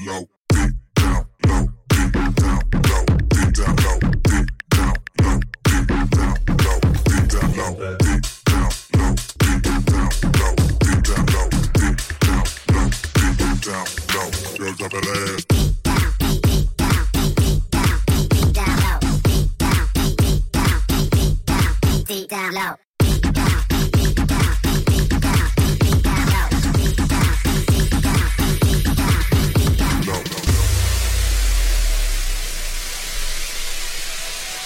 now know.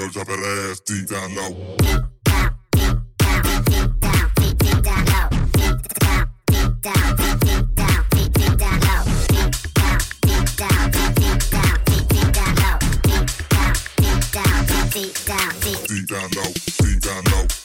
Girl, drop that ass deep down low. Deep down low, deep down low.